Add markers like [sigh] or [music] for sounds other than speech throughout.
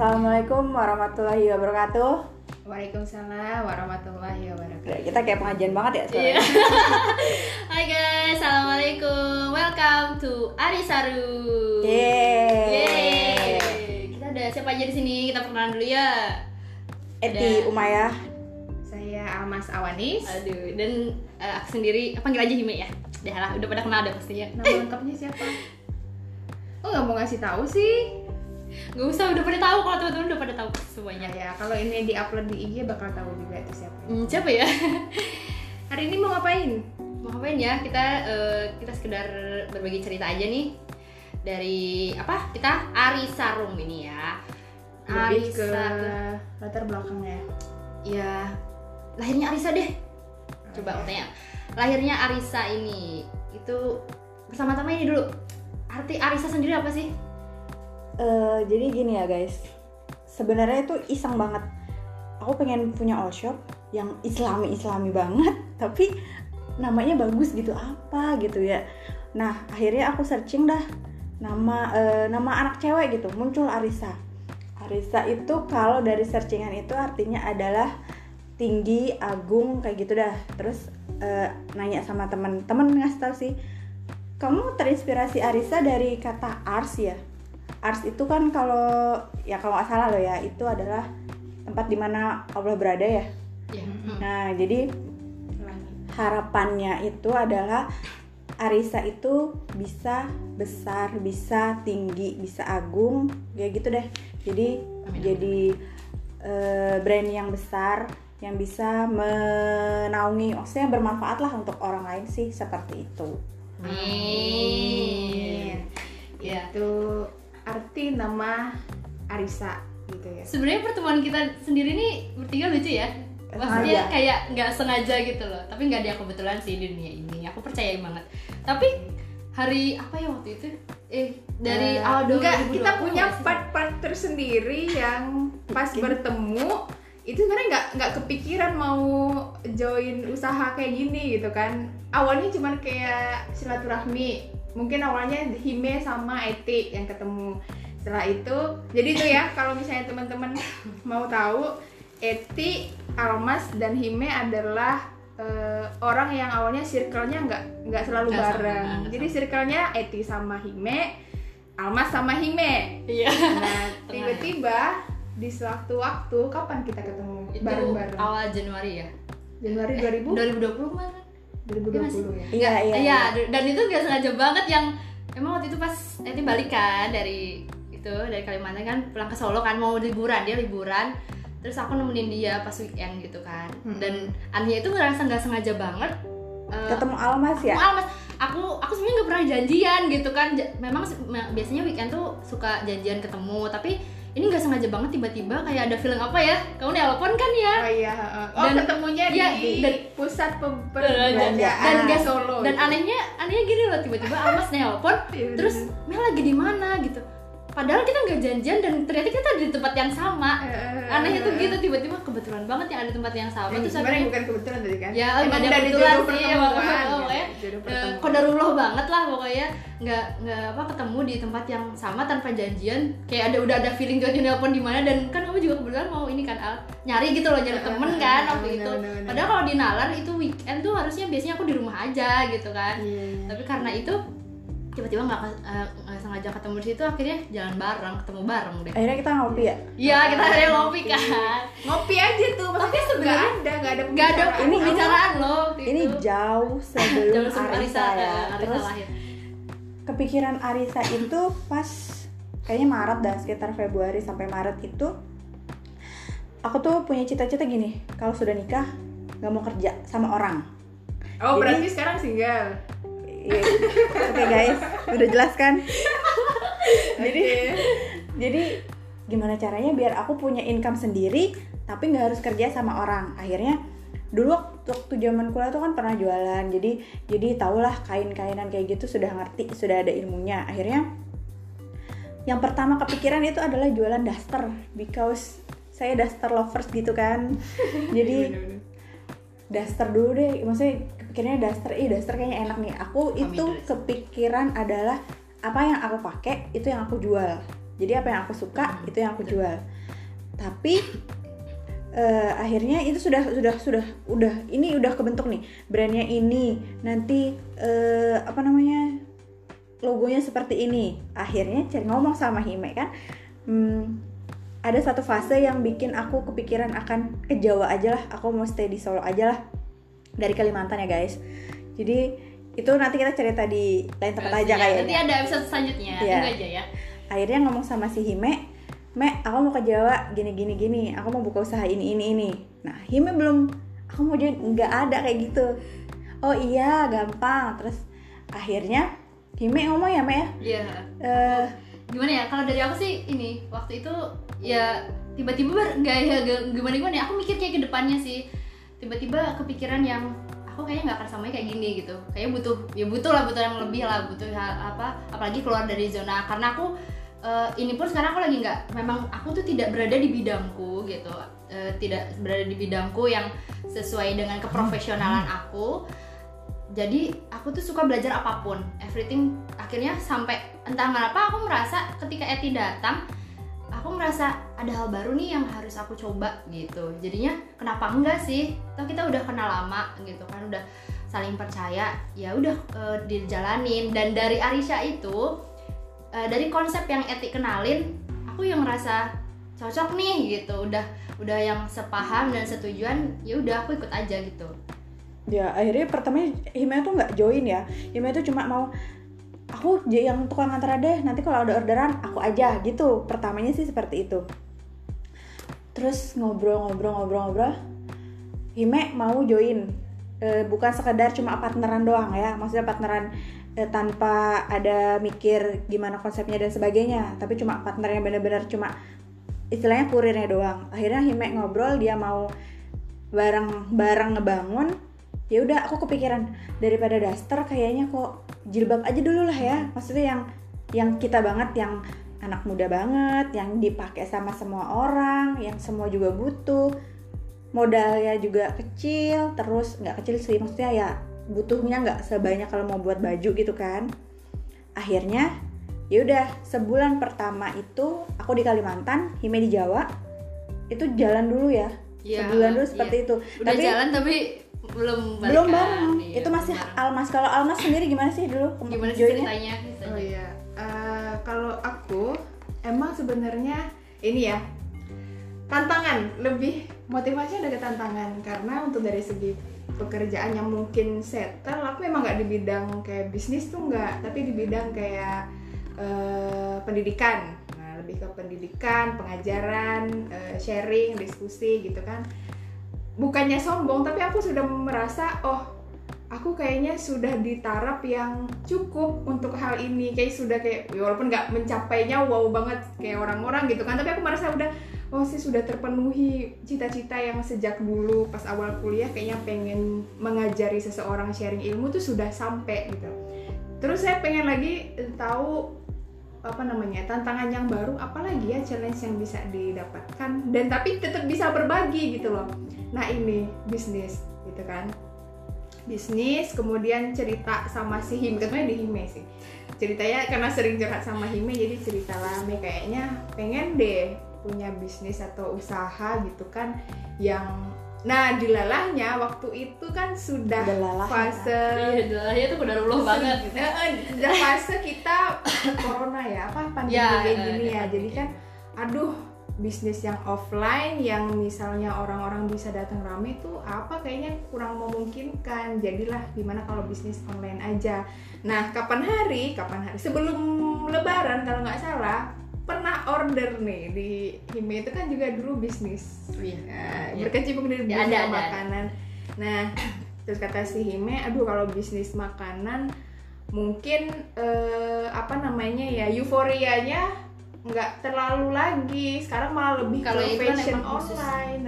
Assalamualaikum warahmatullahi wabarakatuh. Waalaikumsalam warahmatullahi wabarakatuh. Kita kayak pengajian banget ya sekarang. Iya. [laughs] Hai guys, assalamualaikum. Welcome to Arisaru. Yeay. Yeay. Kita ada siapa aja di sini? Kita perkenalan dulu ya. Eti Ada- Umayah. Saya Almas Awanis. Aduh, dan eh, aku sendiri panggil aja Hime ya. Udah lah, udah pada kenal deh pastinya. Nama lengkapnya siapa? [laughs] Oh nggak mau ngasih tahu sih? Gak usah, udah pada tahu kalau teman-teman udah pada tahu Ya, semuanya. ya kalau ini diupload di IG bakal tahu juga itu siapa. Hmm, siapa ya? [laughs] Hari ini mau ngapain? Mau ngapain ya? Kita eh, kita sekedar berbagi cerita aja nih dari apa? Kita Arisarum ini ya. Lebih ke latar belakangnya. ya lahirnya Arisa deh coba aku tanya lahirnya Arisa ini itu pertama-tama ini dulu arti Arisa sendiri apa sih Eh, jadi gini ya guys. Sebenarnya itu iseng banget. Aku pengen punya all shop yang islami-islami banget, [laughs] tapi namanya bagus gitu apa gitu ya. Nah, akhirnya aku searching dah nama eh, nama anak cewek gitu, muncul Arisa. Arisa itu kalau dari searchingan itu artinya adalah tinggi, agung kayak gitu dah. Terus eh, nanya sama temen-temen ngasih tahu sih, kamu terinspirasi Arisa dari kata ars ya? Ars itu kan kalau ya kalau nggak salah loh ya, itu adalah tempat di mana Allah berada ya. ya Nah, jadi harapannya itu adalah Arisa itu bisa besar, bisa tinggi, bisa agung, kayak gitu deh. Jadi Amin. jadi eh, brand yang besar yang bisa menaungi, maksudnya bermanfaat lah untuk orang lain sih seperti itu. Amin ya Itu arti nama Arisa gitu ya. sebenarnya pertemuan kita sendiri nih bertiga lucu ya. Maksudnya Sengaja. kayak nggak sengaja gitu loh. Tapi nggak ada yang kebetulan sih di dunia ini. Aku percaya banget. Tapi hari apa ya waktu itu? Eh dari Eh, awal Enggak, 2020 kita punya part-part tersendiri yang pas bertemu itu sebenarnya nggak nggak kepikiran mau join usaha kayak gini gitu kan. Awalnya cuman kayak silaturahmi mungkin awalnya Hime sama Eti yang ketemu. Setelah itu jadi itu ya kalau misalnya teman-teman mau tahu Eti Almas dan Hime adalah eh, orang yang awalnya circle-nya nggak nggak selalu sama, bareng. nggak jadi circle-nya Eti sama Hime Almas sama Hime. Iya. Nah, [laughs] tiba-tiba di sewaktu-waktu kapan kita ketemu bareng-bareng? awal Januari ya? Januari 2000 2020 kemarin 2020 ya. Iya, iya. Iya, dan itu gak sengaja banget yang emang waktu itu pas Eti balik kan dari itu dari Kalimantan kan pulang ke Solo kan mau liburan dia liburan terus aku nemenin dia pas weekend gitu kan Hmm. dan anehnya itu ngerasa nggak sengaja banget eh, Ketemu Almas ya? Aku, mas, aku aku sebenarnya nggak pernah janjian gitu kan. Memang biasanya weekend tuh suka janjian ketemu, tapi ini nggak sengaja banget tiba-tiba kayak ada feeling apa ya? Kamu nelpon kan ya? Oh iya, heeh. oh Dan- ketemunya iya, di dan- pusat perbelanjaan dan Solo. dan anehnya anehnya gini loh tiba-tiba Almas nelpon Iya, terus Mel lagi di mana gitu. Padahal kita nggak janjian dan ternyata kita ada di tempat yang sama. Eh, Anehnya tuh gitu tiba-tiba kebetulan banget yang ada di tempat yang sama Eh, terus sebenarnya bukan kebetulan tadi kan? ya Emang ada kebetulan sih emang gitu. pokoknya eh, kodarullah banget lah pokoknya nggak nggak apa ketemu di tempat yang sama tanpa janjian kayak ada udah ada feeling tiba-tiba nelpon di mana dan kan kamu juga kebetulan mau ini kan Al nyari gitu loh nyari Eh, temen eh, kan eh, waktu itu padahal kalau di Nalar itu weekend tuh harusnya biasanya aku di rumah aja gitu kan Iya, iya. tapi karena itu tiba-tiba nggak eh, nggak sengaja ketemu di situ akhirnya jalan bareng ketemu bareng deh Akhirnya kita ngopi ya? iya kita akhirnya ngopi kan Ngopi aja tuh, maksudnya nggak sebenarnya ada, nggak ada nggak ada. Ini- pembicaraan loh waktu Ini jauh [laughs] sebelum Jauh sebelum Arisa, Arisa, ya. eh, Arisa Terus lahir kepikiran Arisa itu pas kayaknya Maret dah sekitar Februari sampai Maret itu aku tuh punya cita-cita gini kalau sudah nikah nggak mau kerja sama orang Oh, Jadi- berarti sekarang single. Iya. oke guys. Udah jelas kan? Jadi jadi gimana caranya biar aku punya income sendiri tapi nggak harus kerja sama orang. Akhirnya dulu waktu, waktu zaman kuliah tuh kan pernah jualan. Jadi jadi tahulah kain-kainan kayak gitu sudah ngerti sudah ada ilmunya. Akhirnya yang pertama kepikiran itu adalah jualan daster. Because saya daster lovers gitu kan. [laughs] Jadi Bener-bener. daster dulu deh. Maksudnya kepikirannya daster ih daster kayaknya enak nih. Aku itu kepikiran adalah apa yang aku pakai itu yang aku jual. Jadi apa yang aku suka itu yang aku jual. Tapi eh, akhirnya itu sudah sudah sudah udah ini udah kebentuk nih brandnya ini. Nanti eh, apa namanya logonya seperti ini. Akhirnya cari ngomong sama Hime kan hmm, ada satu fase yang bikin aku kepikiran akan ke Jawa aja lah aku mau stay di Solo aja lah dari Kalimantan ya guys jadi itu nanti kita cerita di lain tempat aja Nanti kayaknya ada episode selanjutnya. Iya. Tunggu aja ya. akhirnya ngomong sama si Hime Me, aku mau ke Jawa gini gini gini aku mau buka usaha ini ini ini nah Hime belum aku mau jadi nggak ada kayak gitu oh iya gampang terus akhirnya Hime ngomong ya Me ya Iya. Eh, Gimana ya? Kalau dari aku sih ini waktu itu ya tiba-tiba nggak ya gimana gimana ya. Aku mikir kayak ke depannya sih. Tiba-tiba kepikiran yang aku kayaknya nggak akan samanya kayak gini gitu. Kayaknya butuh ya butuh lah butuh yang lebih lah butuh hal apa apalagi keluar dari zona. Karena aku eh, ini pun sekarang aku lagi nggak memang aku tuh tidak berada di bidangku gitu. Eh, tidak berada di bidangku yang sesuai dengan keprofesionalan aku. Jadi aku tuh suka belajar apa pun. Everything akhirnya sampai entah kenapa aku merasa ketika Eti datang aku merasa ada hal baru nih yang harus aku coba gitu. Jadinya kenapa enggak sih? Toh kita udah kenal lama gitu kan udah saling percaya ya udah eh, dijalanin. Dan dari Arisha itu eh, dari konsep yang Eti kenalin aku yang ngerasa cocok nih gitu. Udah udah yang sepaham dan setujuan ya udah aku ikut aja gitu. Ya akhirnya pertamanya Hime tuh nggak join ya. Hime tuh cuma mau aku yang tukang antar deh nanti kalau ada orderan aku aja gitu. Pertamanya sih seperti itu. Terus ngobrol-ngobrol-ngobrol-ngobrol Hime mau join. Eh, bukan sekedar cuma partneran doang ya maksudnya partneran eh, tanpa ada mikir gimana konsepnya dan sebagainya. Tapi cuma partner yang bener-bener cuma istilahnya kurirnya doang. Akhirnya Hime ngobrol dia mau bareng bareng ngebangun. Ya udah aku kepikiran daripada daster kayaknya kok jilbab aja dulu lah ya. Maksudnya yang yang kita banget yang anak muda banget yang dipakai sama semua orang yang semua juga butuh. Modalnya juga kecil terus nggak kecil sih maksudnya ya butuhnya nggak sebanyak kalau mau buat baju gitu kan. Akhirnya ya udah sebulan pertama itu aku di Kalimantan Hime di Jawa itu jalan dulu ya. Iya, sebulan dulu iya. seperti itu. Udah jalan tapi belum balikan. belum bareng. Iya, itu masih bareng. Almas. Kalau Almas sendiri gimana sih dulu gimana sih ceritanya? Oh iya, Eh, kalau aku emang sebenarnya ini ya tantangan. Lebih motivasinya ada ke tantangan. Karena untuk dari segi pekerjaan yang mungkin settle aku memang nggak di bidang kayak bisnis tuh nggak. Tapi di bidang kayak eh, pendidikan. Nah lebih ke pendidikan pengajaran eh, sharing diskusi gitu kan bukannya sombong tapi aku sudah merasa oh aku kayaknya sudah di taraf yang cukup untuk hal ini. Kayak sudah kayak ya walaupun nggak mencapainya wow banget kayak orang-orang gitu kan. Tapi aku merasa udah oh sih sudah terpenuhi cita-cita yang sejak dulu pas awal kuliah kayaknya pengen mengajari seseorang sharing ilmu tuh sudah sampai gitu. Terus saya pengen lagi tahu apa namanya tantangan yang baru apalagi ya challenge yang bisa didapatkan. Dan tapi tetap bisa berbagi gitu loh. Nah ini bisnis gitu kan. Bisnis kemudian cerita sama si Hime. Katanya di Hime sih. Ceritanya karena sering curhat sama Hime jadi cerita lah. "Mi, kayaknya pengen deh punya bisnis atau usaha gitu kan yang nah dilalahnya waktu itu kan sudah Delalahnya. fase iya dalahnya tuh udah Allah banget. Eh, eh, udah fase kita corona ya apa pandemi Ya, kayak eh, gini ada ya. Jadi kan aduh bisnis yang offline yang misalnya orang-orang bisa datang rame tuh apa kayaknya kurang memungkinkan. Jadilah gimana kalau bisnis online aja. Nah kapan hari kapan hari? Sebelum lebaran kalau nggak salah pernah order nih di Hime itu kan juga dulu bisnis Iya. Nah, Iya. berkecimpung di Ya, bisnis ada, ada, ada. makanan. Nah, terus kata si Hime, aduh kalau bisnis makanan mungkin eh, apa namanya ya euforianya nggak terlalu lagi. Sekarang malah lebih Kalau ke kan fashion online.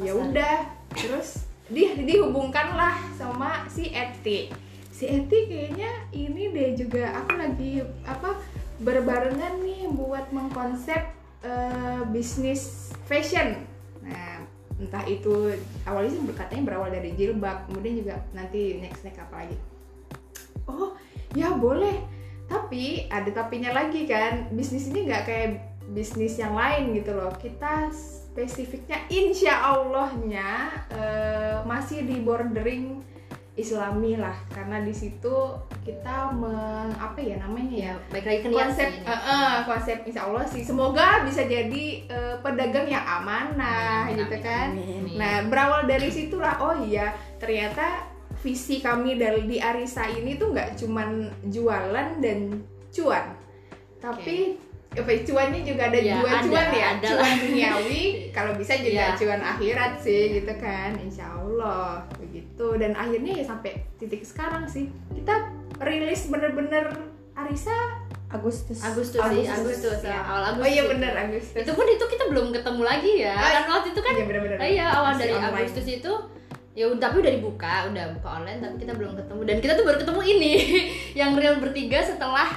Ya udah, terus di dihubungkanlah sama si Eti. Si Eti kayaknya ini deh juga aku lagi apa berbarengan nih buat mengkonsep eh, bisnis fashion. Nah, entah itu awalnya sih katanya berawal dari jilbab, kemudian juga nanti next next apa lagi. Oh, ya boleh. tapi ada tapinya lagi kan bisnis ini nggak kayak bisnis yang lain gitu loh kita spesifiknya insya Allahnya eh, masih di bordering Islami lah karena di situ kita meng, apa ya namanya ya baik lagi konsep eh, eh, konsep insya Allah sih. Semoga bisa jadi eh, pedagang yang amanah Amin, gitu amin, kan? Amin. nah berawal dari situlah oh iya ternyata visi kami dari di Arisa ini tuh nggak cuman jualan dan cuan. Tapi apa ya, cuannya juga ada Ya, dua ada, cuan ya? ada cuan duniawi kalau bisa juga [laughs] Ya. cuan akhirat sih gitu kan? Insya Allah begitu dan akhirnya ya sampai titik sekarang sih kita rilis bener-bener Arisa Agustus Agustus sih Agustus, Agustus ya. awal Agustus oh iya itu. bener Agustus itu pun itu kita belum ketemu lagi ya Ah, kan waktu itu kan iya bener-bener Ah, iya awal Masih dari online. Agustus itu ya tapi udah dibuka udah buka online tapi kita belum ketemu dan kita tuh baru ketemu ini [laughs] yang real bertiga setelah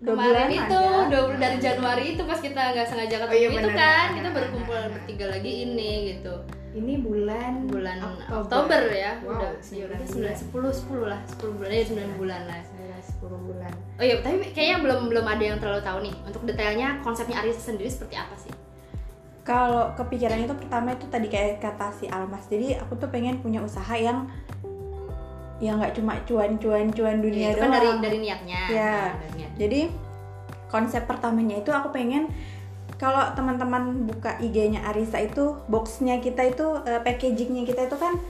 Dua kemarin bulan itu ada. dua bulan dari Januari itu pas kita nggak sengaja ketemu Oh, iya, itu benar. kan kita baru kumpul bertiga lagi ini gitu ini bulan bulan Oktober, Oktober, ya Wow, udah. sembilan sembilan bulan. sepuluh sepuluh lah sepuluh bulan. Ya sembilan bulan lah. 10 bulan. Oh iya tapi kayaknya belum belum ada yang terlalu tahu nih untuk detailnya konsepnya Aris sendiri seperti apa sih? Kalau kepikiran itu pertama itu tadi kayak kata si Almas. Jadi aku tuh pengen punya usaha yang yang nggak cuma cuan-cuan cuan dunia Ya, itu kan doang. dari dari niatnya. Ya. Nah, dari niat. jadi konsep pertamanya itu aku pengen kalau teman-teman buka IG-nya Arisa itu boxnya kita itu eh, packagingnya kita itu kan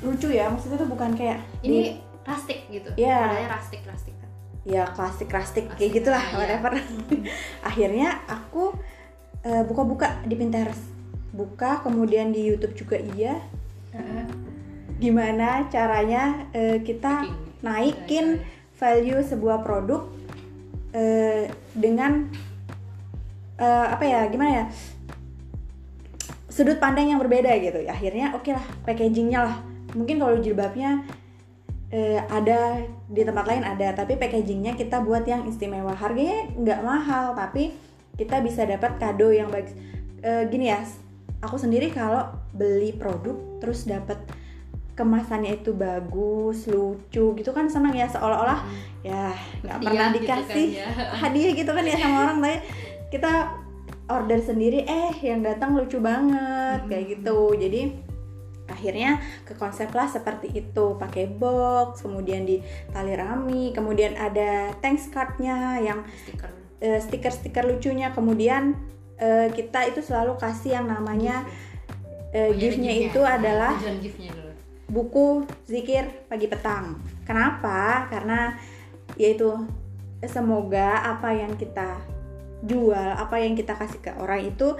lucu ya. Maksudnya itu bukan kayak ini rustic gitu. Iya. modelnya rustic rustic. Kan ya klasik Klasik, kayak gitulah ah, iya. whatever. [laughs] Akhirnya aku eh, buka-buka di Pinterest. Buka kemudian di YouTube juga iya. Gimana caranya eh, kita Packing. naikin Iya, value sebuah produk eh, dengan eh, apa ya gimana ya sudut pandang yang berbeda gitu. Akhirnya oke lah packagingnya lah. Mungkin kalau jilbabnya eh, ada di tempat lain ada tapi packagingnya kita buat yang istimewa. Harganya nggak mahal tapi kita bisa dapat kado yang bagus Eh, gini ya aku sendiri kalau beli produk terus dapat kemasannya itu bagus lucu gitu kan senang ya seolah-olah ya nggak pernah gitu kan dikasih ya. [laughs] hadiah gitu kan ya sama orang tapi kita order sendiri eh yang datang lucu banget kayak gitu jadi akhirnya ke konsep lah seperti itu pakai box kemudian di tali rami kemudian ada thanks cardnya yang stiker eh, stiker-stiker lucunya kemudian eh, kita itu selalu kasih yang namanya iya, gift-nya gift-nya. itu adalah buku zikir pagi petang. Kenapa? Karena yaitu semoga apa yang kita jual, apa yang kita kasih ke orang itu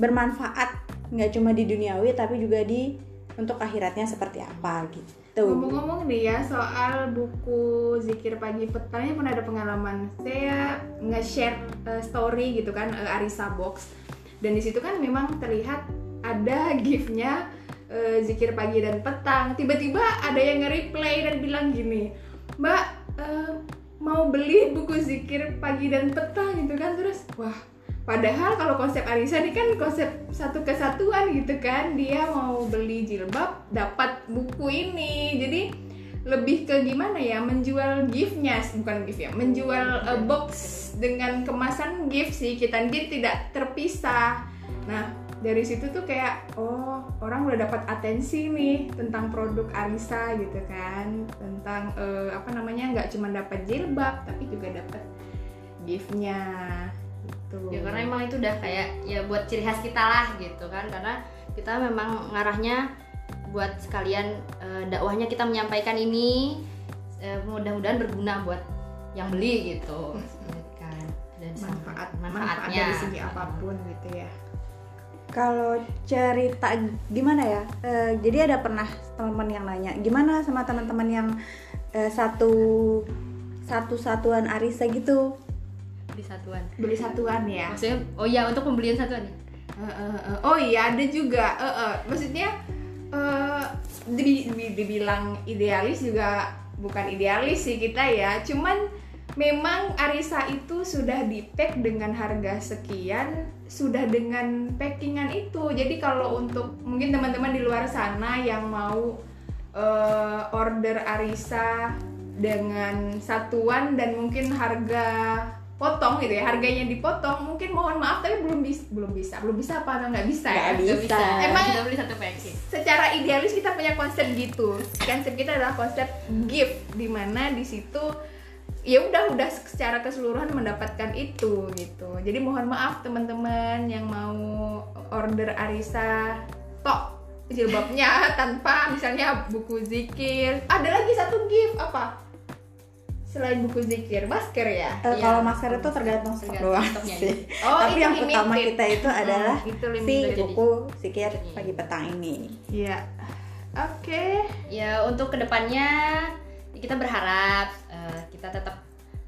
bermanfaat nggak cuma di duniawi tapi juga di untuk akhiratnya seperti apa gitu. Ngomong-ngomong nih ya soal buku zikir pagi petang ini pernah ada pengalaman. Saya nge-share uh, story gitu kan uh, Arisa Box. Dan di situ kan memang terlihat ada giftnya uh, zikir pagi dan petang. Tiba-tiba ada yang nge-replay dan bilang gini Mbak mau beli buku zikir pagi dan petang gitu kan terus wah Padahal kalau konsep Arisa ini kan konsep satu kesatuan gitu kan Dia mau beli jilbab dapat buku ini. Jadi lebih ke gimana ya menjual giftnya bukan gift ya menjual uh, box dengan kemasan gift sih kita dia tidak terpisah. Nah dari situ tuh kayak oh orang udah dapat atensi nih tentang produk Arisa gitu kan. Tentang eh, apa namanya nggak cuma dapat jilbab tapi juga dapat giftnya. Gitu. Ya karena emang itu udah kayak ya buat ciri khas kita lah gitu kan. Karena kita memang ngarahnya buat sekalian eh, dakwahnya kita menyampaikan ini eh, mudah-mudahan berguna buat yang beli gitu. Kan. Dan manfaat manfaat manfaatnya dari segi apa pun gitu ya Kalau cerita gimana ya? Eh, jadi ada pernah teman-teman yang nanya, gimana sama teman-teman yang eh, satu satu satuan Arisa gitu? di satuan beli satuan ya maksudnya oh iya untuk pembelian satuan ya Eh, eh, eh. oh iya ada juga Eh, eh. maksudnya eh di- dibilang idealis juga bukan idealis sih kita ya cuman memang Arisa itu sudah di pack dengan harga sekian sudah dengan packingan itu. Jadi kalau untuk mungkin teman-teman di luar sana yang mau eh, order Arisa dengan satuan dan mungkin harga potong gitu ya harganya dipotong mungkin mohon maaf tapi belum bisa belum bisa. Belum bisa apa? Nggak bisa ya? Nggak Nggak bisa. Emang- kita beli satu package. secara idealis kita punya konsep gitu. Konsep kita adalah konsep gift di mana di situ ya udah udah secara keseluruhan mendapatkan itu gitu jadi mohon maaf teman-teman yang mau order Arisa tok jilbabnya [laughs] tanpa misalnya buku zikir ada lagi satu gift apa selain buku zikir masker ya Iya. kalau masker itu tergantung stok Tergantung doang stoknya sih. [laughs] Oh, Tapi itu yang utama limited. kita itu adalah Hmm, itu si buku sikir pagi petang ini. Iya. Oke. ya untuk ke depannya kita berharap eh, kita tetap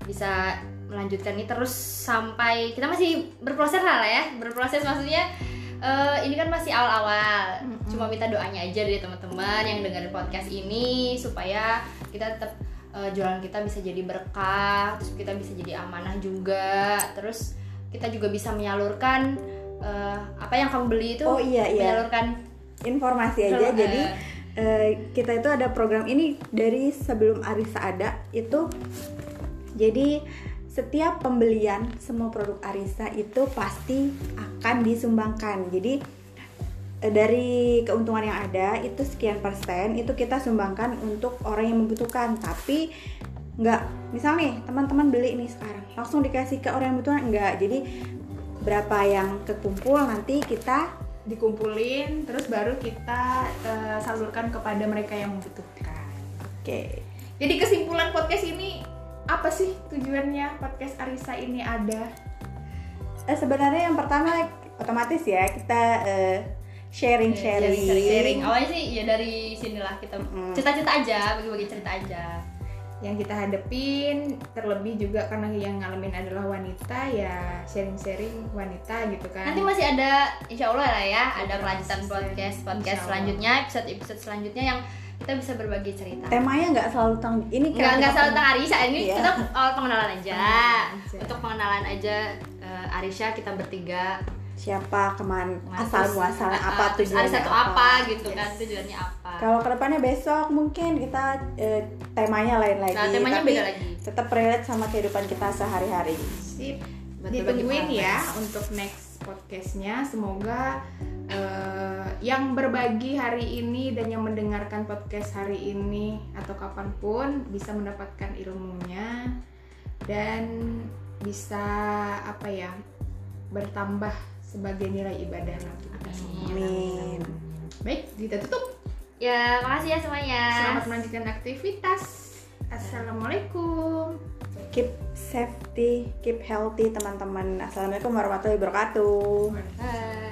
bisa melanjutkan ini terus sampai kita masih berproses lah ya berproses maksudnya eh, ini kan masih awal-awal Mm-mm. cuma minta doanya aja dari teman-teman yang dengerin podcast ini supaya kita tetap eh, jualan kita bisa jadi berkah terus kita bisa jadi amanah juga terus kita juga bisa menyalurkan eh, apa yang kamu beli itu Oh iya iya. menyalurkan Informasi aja. Jadi eh, kita itu ada program ini dari sebelum Arisa ada itu. Jadi setiap pembelian semua produk Arisa itu pasti akan disumbangkan. Jadi eh, dari keuntungan yang ada itu sekian persen itu kita sumbangkan untuk orang yang membutuhkan. Tapi nggak, misal nih teman-teman beli nih sekarang langsung dikasih ke orang yang membutuhkan enggak. Jadi berapa yang kekumpul nanti kita dikumpulin terus baru kita eh, salurkan kepada mereka yang membutuhkan. oke. Jadi kesimpulan podcast ini apa sih tujuannya podcast Arisa ini ada? Eh, sebenarnya yang pertama otomatis ya kita eh, sharing sharing. sharing awalnya sih ya dari sinilah kita Mm. cerita-cerita aja bagi-bagi cerita aja Yang kita hadepin terlebih juga karena yang ngalamin adalah wanita ya sharing-sharing wanita gitu kan. nanti masih ada insya Allah lah ya ada Ada kelanjutan podcast podcast selanjutnya episode episode selanjutnya yang kita bisa berbagi cerita Temanya nggak selalu tentang ini nggak kan nggak selalu tentang Arisha ini Iya. kita awal pengenalan aja Pengenalan aja. untuk pengenalan aja eh, Arisha kita bertiga siapa keman Nah, asal eh, apa terus tujuannya Arisha tuh apa gitu kan Yes. tujuannya apa Kalau ke depannya besok mungkin kita eh, temanya lain lagi. nah temanya tapi beda lagi Tetap relate sama kehidupan kita sehari-hari. Sip. Ditungguin ya podcast. untuk next podcastnya. Semoga eh, yang berbagi hari ini dan yang mendengarkan podcast hari ini atau kapan pun bisa mendapatkan ilmunya dan bisa apa ya bertambah sebagai nilai ibadah nanti kita semua. Amin. Baik, kita tutup. ya makasih ya semuanya Selamat melanjutkan aktivitas. Assalamualaikum. Keep safety, keep healthy teman-teman. Assalamualaikum warahmatullahi wabarakatuh. Bye.